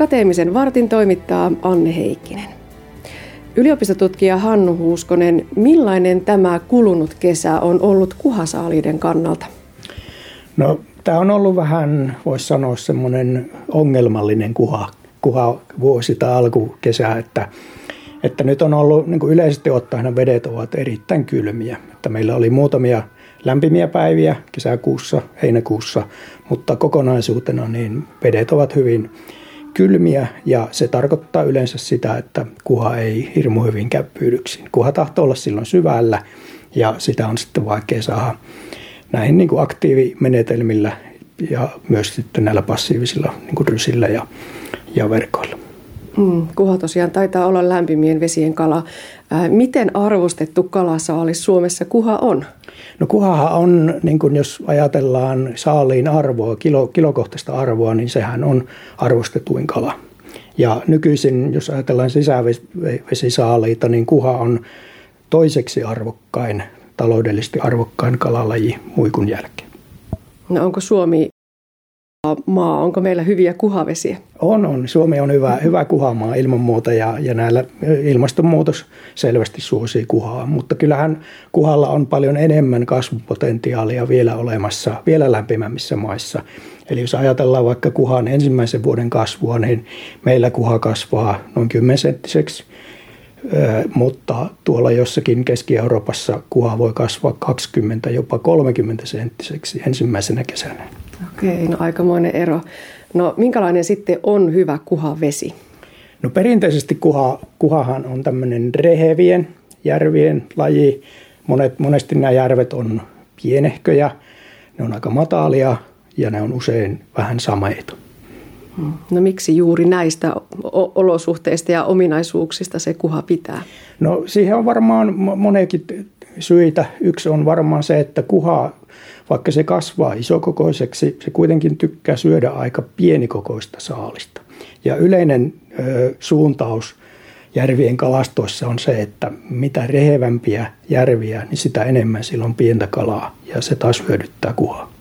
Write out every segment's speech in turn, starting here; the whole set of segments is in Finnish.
Akateemisen vartin toimittaa Anne Heikkinen. Yliopistotutkija Hannu Huuskonen, millainen tämä kulunut kesä on ollut kuhasaaliiden kannalta? No, tämä on ollut vähän, voisi sanoa, semmoinen ongelmallinen kuha, kuha vuosi tai alkukesä, että, että nyt on ollut niin kuin yleisesti ottaen vedet ovat erittäin kylmiä. Että meillä oli muutamia lämpimiä päiviä kesäkuussa, heinäkuussa, mutta kokonaisuutena niin vedet ovat hyvin kylmiä ja se tarkoittaa yleensä sitä, että kuha ei hirmu hyvin käy pyydyksiin. Kuha tahtoo olla silloin syvällä ja sitä on sitten vaikea saada näihin niin kuin aktiivimenetelmillä ja myös sitten näillä passiivisilla niin kuin rysillä ja, ja verkoilla. Mm, kuha tosiaan taitaa olla lämpimien vesien kala. Ää, miten arvostettu kalasaalis Suomessa kuha on? No kuhahan on, niin kuin jos ajatellaan saaliin arvoa, kilo, kilokohtaista arvoa, niin sehän on arvostetuin kala. Ja nykyisin, jos ajatellaan sisävesisaaliita, niin kuha on toiseksi arvokkain, taloudellisesti arvokkain kalalaji muikun jälkeen. No onko Suomi maa? Onko meillä hyviä kuhavesiä? On, on. Suomi on hyvä, hyvä kuhamaa ilman muuta ja, ja näillä ilmastonmuutos selvästi suosii kuhaa. Mutta kyllähän kuhalla on paljon enemmän kasvupotentiaalia vielä olemassa, vielä lämpimämmissä maissa. Eli jos ajatellaan vaikka kuhan ensimmäisen vuoden kasvua, niin meillä kuha kasvaa noin 10 senttiseksi mutta tuolla jossakin Keski-Euroopassa kuha voi kasvaa 20, jopa 30 senttiseksi ensimmäisenä kesänä. Okei, no aikamoinen ero. No minkälainen sitten on hyvä kuhavesi? No perinteisesti kuha, kuhahan on tämmöinen rehevien järvien laji. Monet, monesti nämä järvet on pienehköjä, ne on aika matalia ja ne on usein vähän sameita. No miksi juuri näistä olosuhteista ja ominaisuuksista se kuha pitää? No siihen on varmaan monekin syitä. Yksi on varmaan se, että kuha vaikka se kasvaa isokokoiseksi, se kuitenkin tykkää syödä aika pienikokoista saalista. Ja yleinen ö, suuntaus järvien kalastoissa on se, että mitä rehevämpiä järviä, niin sitä enemmän sillä on pientä kalaa ja se taas hyödyttää kuhaa.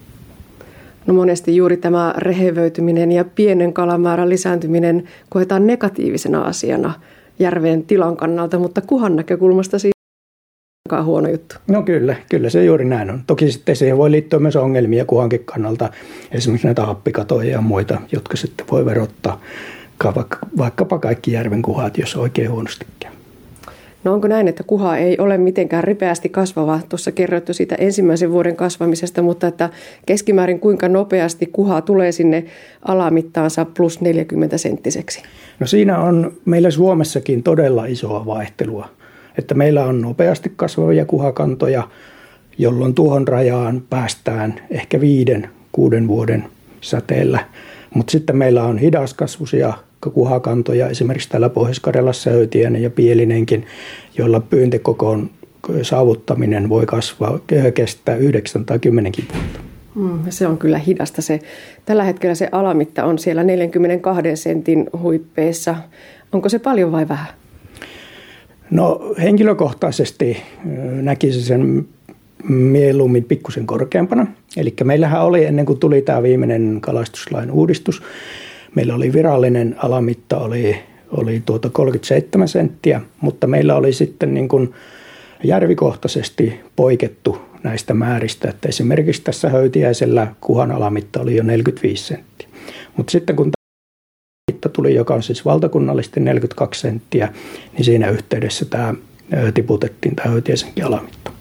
No monesti juuri tämä rehevöityminen ja pienen kalamäärän lisääntyminen koetaan negatiivisena asiana järven tilan kannalta, mutta kuhan näkökulmasta siitä huono juttu. No kyllä, kyllä se juuri näin on. Toki sitten siihen voi liittyä myös ongelmia kuhankin kannalta, esimerkiksi näitä happikatoja ja muita, jotka sitten voi verottaa vaikkapa kaikki järven kuhat, jos oikein huonosti käy. No onko näin, että kuha ei ole mitenkään ripeästi kasvava? Tuossa kerrottu siitä ensimmäisen vuoden kasvamisesta, mutta että keskimäärin kuinka nopeasti kuha tulee sinne alamittaansa plus 40 senttiseksi? No siinä on meillä Suomessakin todella isoa vaihtelua että meillä on nopeasti kasvavia kuhakantoja, jolloin tuohon rajaan päästään ehkä viiden, kuuden vuoden säteellä. Mutta sitten meillä on hidaskasvuisia kuhakantoja, esimerkiksi täällä Pohjois-Karjalassa Höytiäinen ja Pielinenkin, joilla pyyntikokon saavuttaminen voi kasvaa, kestää 9 tai 10 vuotta. Mm, se on kyllä hidasta. Se, tällä hetkellä se alamitta on siellä 42 sentin huippeissa. Onko se paljon vai vähän? No henkilökohtaisesti näkisin sen mieluummin pikkusen korkeampana. Eli meillähän oli ennen kuin tuli tämä viimeinen kalastuslain uudistus, meillä oli virallinen alamitta oli, oli tuota 37 senttiä, mutta meillä oli sitten niin kuin järvikohtaisesti poikettu näistä määristä, että esimerkiksi tässä höytiäisellä kuhan alamitta oli jo 45 senttiä. Mutta sitten kun mitta tuli, joka on siis valtakunnallisesti 42 senttiä, niin siinä yhteydessä tämä tiputettiin tämä Höytiäisenkin alamitta.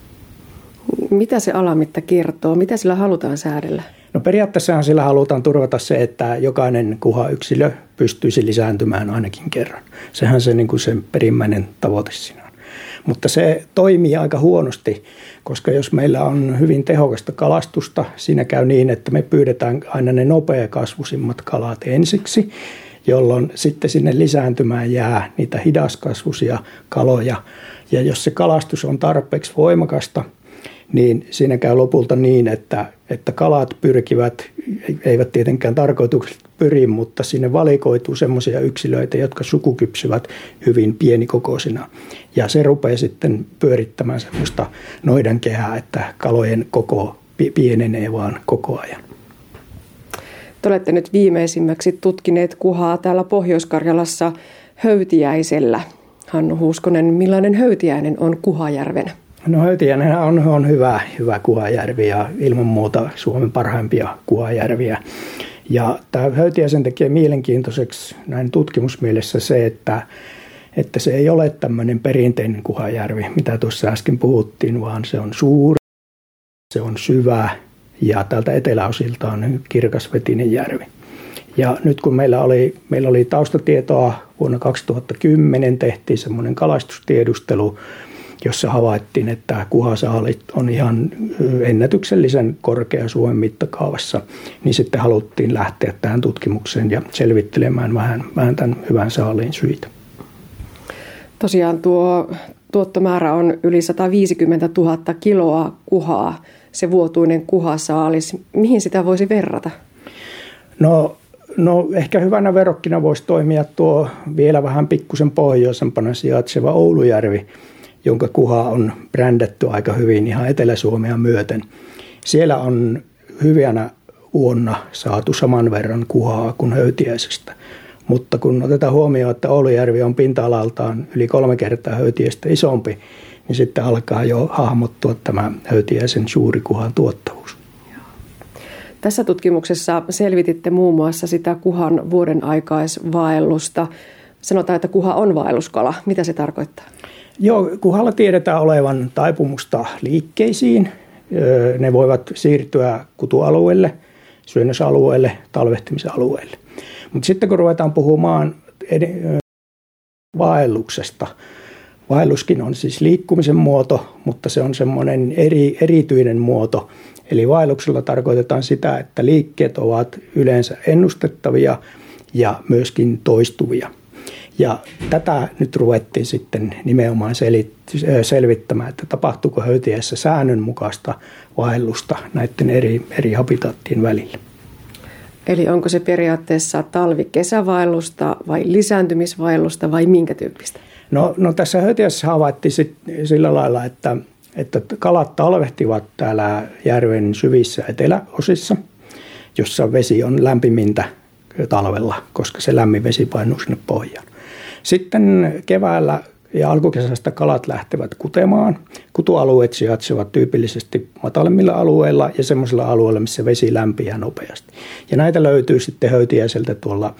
Mitä se alamitta kertoo? Mitä sillä halutaan säädellä? No periaatteessahan sillä halutaan turvata se, että jokainen kuha-yksilö pystyisi lisääntymään ainakin kerran. Sehän se niin kuin sen perimmäinen tavoite siinä on. Mutta se toimii aika huonosti, koska jos meillä on hyvin tehokasta kalastusta, siinä käy niin, että me pyydetään aina ne nopeakasvuisimmat kalat ensiksi jolloin sitten sinne lisääntymään jää niitä hidaskasvuisia kaloja. Ja jos se kalastus on tarpeeksi voimakasta, niin siinä käy lopulta niin, että, että kalat pyrkivät, eivät tietenkään tarkoituksella pyri, mutta sinne valikoituu semmoisia yksilöitä, jotka sukukypsyvät hyvin pienikokoisina. Ja se rupeaa sitten pyörittämään semmoista noidan kehää, että kalojen koko pienenee vaan koko ajan. Te olette nyt viimeisimmäksi tutkineet kuhaa täällä Pohjois-Karjalassa höytiäisellä. Hannu Huuskonen, millainen höytiäinen on Kuhajärven? No höytiäinen on, on hyvä, hyvä Kuhajärvi ja ilman muuta Suomen parhaimpia Kuhajärviä. Ja tämä höytiäisen tekee mielenkiintoiseksi näin tutkimusmielessä se, että, että se ei ole tämmöinen perinteinen Kuhajärvi, mitä tuossa äsken puhuttiin, vaan se on suuri, se on syvä ja täältä eteläosilta on kirkasvetinen järvi. Ja nyt kun meillä oli, meillä oli taustatietoa vuonna 2010, tehtiin semmoinen kalastustiedustelu, jossa havaittiin, että kuhasaalit on ihan ennätyksellisen korkea Suomen mittakaavassa, niin sitten haluttiin lähteä tähän tutkimukseen ja selvittelemään vähän, vähän tämän hyvän saaliin syitä. Tosiaan tuo tuottomäärä on yli 150 000 kiloa kuhaa, se vuotuinen kuhasaalis. Mihin sitä voisi verrata? No, no ehkä hyvänä verokkina voisi toimia tuo vielä vähän pikkusen pohjoisempana sijaitseva Oulujärvi, jonka kuha on brändätty aika hyvin ihan Etelä-Suomea myöten. Siellä on hyvänä vuonna saatu saman verran kuhaa kuin höytiäisestä. Mutta kun otetaan huomioon, että Oulujärvi on pinta-alaltaan yli kolme kertaa höytiäistä isompi, niin sitten alkaa jo hahmottua tämä höytiäisen suuri kuhan tuottavuus. Tässä tutkimuksessa selvititte muun muassa sitä kuhan vuoden aikaisvaellusta. Sanotaan, että kuha on vaelluskala. Mitä se tarkoittaa? Joo, kuhalla tiedetään olevan taipumusta liikkeisiin. Ne voivat siirtyä kutualueelle, syönnösalueelle, talvehtimisalueelle. Mutta sitten kun ruvetaan puhumaan vaelluksesta, vaelluskin on siis liikkumisen muoto, mutta se on semmoinen eri, erityinen muoto. Eli vaelluksella tarkoitetaan sitä, että liikkeet ovat yleensä ennustettavia ja myöskin toistuvia. Ja tätä nyt ruvettiin sitten nimenomaan selvittämään, että tapahtuuko höytiässä säännönmukaista vaellusta näiden eri, eri habitaattien välillä. Eli onko se periaatteessa talvi-kesävaellusta vai lisääntymisvaellusta vai minkä tyyppistä? No, no tässä höytiässä havaittiin sit sillä lailla, että, että kalat talvehtivat täällä järven syvissä eteläosissa, jossa vesi on lämpimintä talvella, koska se lämmin vesi painuu sinne pohjaan. Sitten keväällä ja alkukesästä kalat lähtevät kutemaan. Kutualueet sijaitsevat tyypillisesti matalemmilla alueilla ja semmoisilla alueilla, missä vesi lämpiää nopeasti. Ja näitä löytyy sitten höytiäiseltä tuolla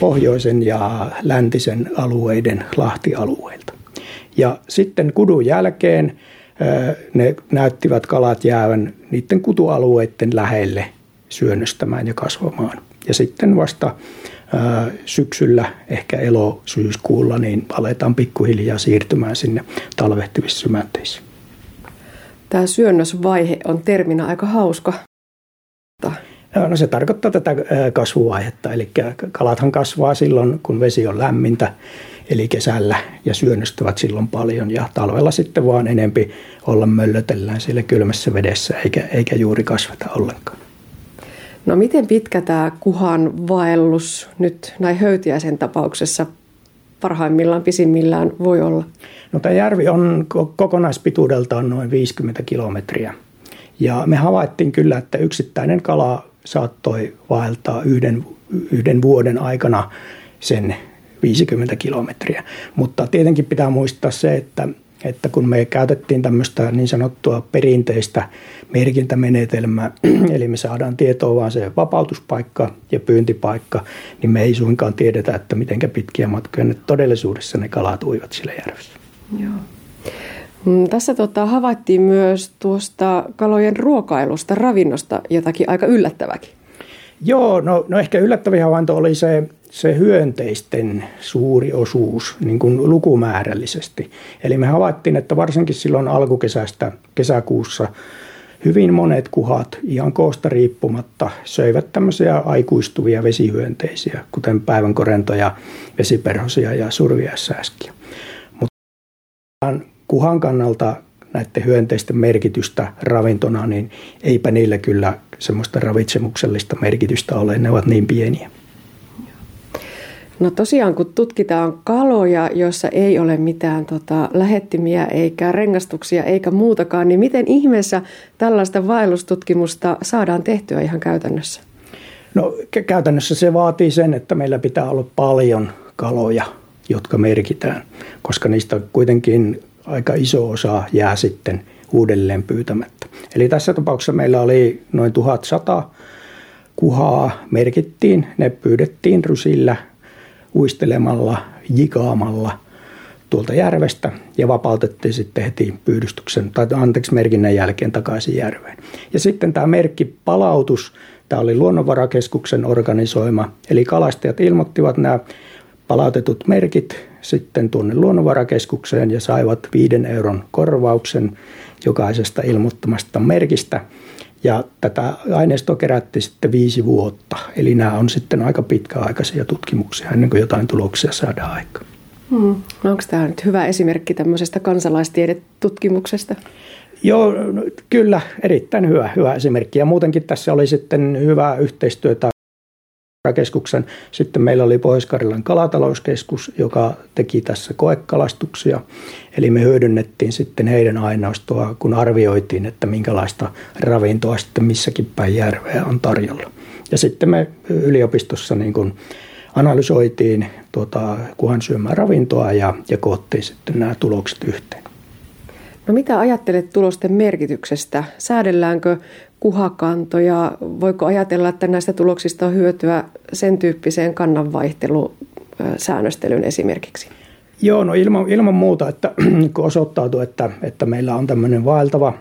pohjoisen ja läntisen alueiden lahtialueilta. Ja sitten kudun jälkeen ne näyttivät kalat jäävän niiden kutualueiden lähelle syönnöstämään ja kasvamaan. Ja sitten vasta syksyllä, ehkä elo-syyskuulla, niin aletaan pikkuhiljaa siirtymään sinne talvehtivissa symänteisiin. Tämä syönnösvaihe on terminä aika hauska. No se tarkoittaa tätä kasvuvaihetta, eli kalathan kasvaa silloin, kun vesi on lämmintä, eli kesällä, ja syönnöstävät silloin paljon, ja talvella sitten vaan enempi olla möllötellään siellä kylmässä vedessä, eikä, eikä juuri kasveta ollenkaan. No miten pitkä tämä kuhan vaellus nyt näin höytiäisen tapauksessa parhaimmillaan, pisimmillään voi olla? No tämä järvi on kokonaispituudeltaan noin 50 kilometriä. Ja me havaittiin kyllä, että yksittäinen kala saattoi vaeltaa yhden, yhden vuoden aikana sen 50 kilometriä. Mutta tietenkin pitää muistaa se, että että kun me käytettiin tämmöistä niin sanottua perinteistä merkintämenetelmää, eli me saadaan tietoa vaan se vapautuspaikka ja pyyntipaikka, niin me ei suinkaan tiedetä, että miten pitkiä matkoja ne todellisuudessa ne kalat uivat sillä järvessä. Joo. Mm, tässä tota, havaittiin myös tuosta kalojen ruokailusta, ravinnosta jotakin aika yllättäväkin. Joo, no, no ehkä yllättävä havainto oli se, se hyönteisten suuri osuus niin kuin lukumäärällisesti. Eli me havaittiin, että varsinkin silloin alkukesästä kesäkuussa hyvin monet kuhat ihan koosta riippumatta söivät tämmöisiä aikuistuvia vesihyönteisiä, kuten päivänkorentoja, vesiperhosia ja surviaissääskiä. Mutta kuhan kannalta näiden hyönteisten merkitystä ravintona, niin eipä niillä kyllä semmoista ravitsemuksellista merkitystä ole, ne ovat niin pieniä. No tosiaan, kun tutkitaan kaloja, joissa ei ole mitään tota, lähettimiä eikä rengastuksia eikä muutakaan, niin miten ihmeessä tällaista vaellustutkimusta saadaan tehtyä ihan käytännössä? No käytännössä se vaatii sen, että meillä pitää olla paljon kaloja, jotka merkitään, koska niistä kuitenkin aika iso osa jää sitten uudelleen pyytämättä. Eli tässä tapauksessa meillä oli noin 1100 kuhaa merkittiin, ne pyydettiin rysillä, uistelemalla, jikaamalla tuolta järvestä ja vapautettiin sitten heti pyydystyksen tai anteeksi merkinnän jälkeen takaisin järveen. Ja sitten tämä merkkipalautus, tämä oli Luonnonvarakeskuksen organisoima, eli kalastajat ilmoittivat nämä palautetut merkit sitten tuonne Luonnonvarakeskukseen ja saivat viiden euron korvauksen jokaisesta ilmoittamasta merkistä. Ja tätä aineistoa kerätti sitten viisi vuotta. Eli nämä on sitten aika pitkäaikaisia tutkimuksia ennen kuin jotain tuloksia saadaan aikaan. Hmm. No onko tämä nyt hyvä esimerkki tämmöisestä kansalaistiedetutkimuksesta? Joo, kyllä, erittäin hyvä, hyvä esimerkki. Ja muutenkin tässä oli sitten hyvää yhteistyötä keskuksen. Sitten meillä oli Pohjois-Karjalan kalatalouskeskus, joka teki tässä koekalastuksia. Eli me hyödynnettiin sitten heidän aineistoa, kun arvioitiin, että minkälaista ravintoa sitten missäkin päin järveä on tarjolla. Ja sitten me yliopistossa niin kuin analysoitiin tuota kuhan syömää ravintoa ja, ja koottiin sitten nämä tulokset yhteen. No mitä ajattelet tulosten merkityksestä? Säädelläänkö kuhakantoja? Voiko ajatella, että näistä tuloksista on hyötyä sen tyyppiseen kannanvaihtelusäännöstelyyn esimerkiksi? Joo, no ilman, ilman muuta, että kun osoittautuu, että, että meillä on tämmöinen vaeltava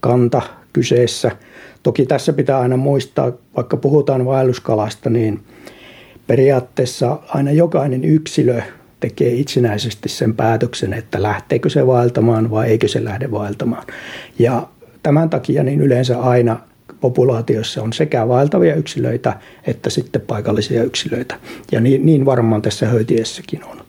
kanta kyseessä. Toki tässä pitää aina muistaa, vaikka puhutaan vaelluskalasta, niin periaatteessa aina jokainen yksilö tekee itsenäisesti sen päätöksen, että lähteekö se vaeltamaan vai eikö se lähde vaeltamaan. Ja tämän takia niin yleensä aina populaatiossa on sekä vaeltavia yksilöitä että sitten paikallisia yksilöitä. Ja niin, niin varmaan tässä höytiessäkin on.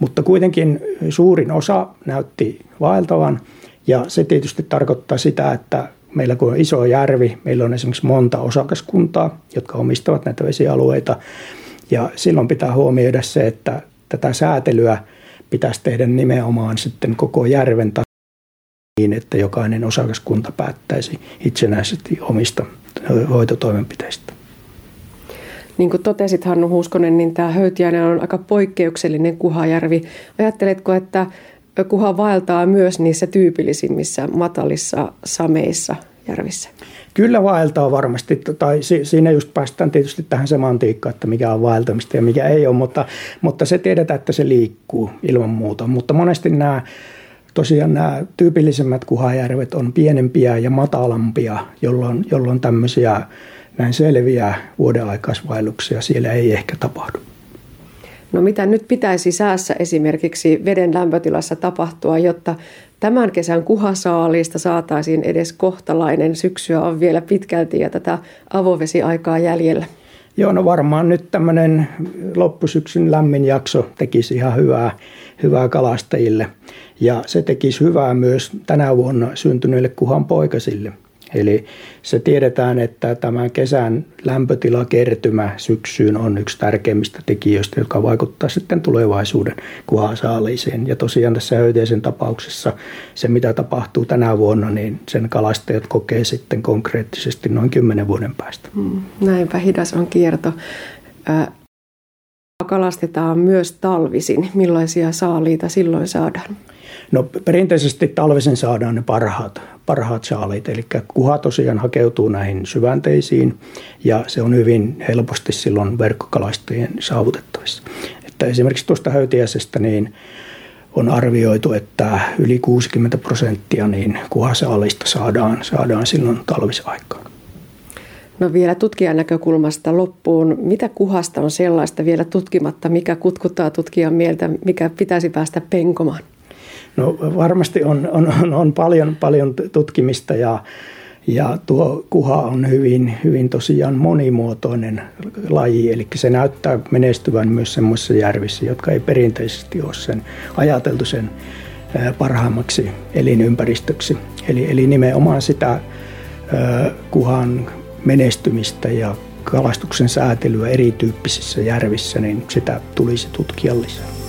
Mutta kuitenkin suurin osa näytti vaeltavan ja se tietysti tarkoittaa sitä, että meillä kun on iso järvi, meillä on esimerkiksi monta osakaskuntaa, jotka omistavat näitä vesialueita. Ja silloin pitää huomioida se, että tätä säätelyä pitäisi tehdä nimenomaan sitten koko järven niin, että jokainen osakaskunta päättäisi itsenäisesti omista hoitotoimenpiteistä. Niin kuin totesit Hannu Huuskonen, niin tämä Höytiäinen on aika poikkeuksellinen kuhajärvi. Ajatteletko, että kuha vaeltaa myös niissä tyypillisimmissä matalissa sameissa järvissä? Kyllä vaeltaa varmasti, tai siinä just päästään tietysti tähän semantiikkaan, että mikä on vaeltamista ja mikä ei ole, mutta, mutta se tiedetään, että se liikkuu ilman muuta. Mutta monesti nämä tosiaan nämä tyypillisemmät kuhajärvet on pienempiä ja matalampia, jolloin, jolloin tämmöisiä näin selviä vuodenaikaisvaelluksia siellä ei ehkä tapahdu. No mitä nyt pitäisi säässä esimerkiksi veden lämpötilassa tapahtua, jotta tämän kesän kuhasaalista saataisiin edes kohtalainen. Syksyä on vielä pitkälti ja tätä avovesiaikaa jäljellä. Joo, no varmaan nyt tämmöinen loppusyksyn lämmin jakso tekisi ihan hyvää, hyvää kalastajille. Ja se tekisi hyvää myös tänä vuonna syntyneille kuhan poikasille. Eli se tiedetään, että tämän kesän lämpötilakertymä syksyyn on yksi tärkeimmistä tekijöistä, joka vaikuttaa sitten tulevaisuuden kuhasaaliiseen. Ja tosiaan tässä höyteisen tapauksessa se, mitä tapahtuu tänä vuonna, niin sen kalastajat kokee sitten konkreettisesti noin kymmenen vuoden päästä. Mm, näinpä hidas on kierto. Kalastetaan myös talvisin. Millaisia saaliita silloin saadaan? No perinteisesti talvisen saadaan ne parhaat, parhaat saalit, eli kuha tosiaan hakeutuu näihin syvänteisiin ja se on hyvin helposti silloin verkkokalastajien saavutettavissa. Että esimerkiksi tuosta höytiäisestä niin on arvioitu, että yli 60 prosenttia niin kuhasaalista saadaan, saadaan silloin talvisaikaan. No vielä tutkijan näkökulmasta loppuun. Mitä kuhasta on sellaista vielä tutkimatta, mikä kutkuttaa tutkijan mieltä, mikä pitäisi päästä penkomaan? No varmasti on, on, on, on paljon, paljon tutkimista ja, ja tuo kuha on hyvin, hyvin tosiaan monimuotoinen laji, eli se näyttää menestyvän myös semmoisissa järvissä, jotka ei perinteisesti ole sen ajateltu sen parhaimmaksi elinympäristöksi. Eli, eli nimenomaan sitä kuhan menestymistä ja kalastuksen säätelyä erityyppisissä järvissä, niin sitä tulisi tutkia lisää.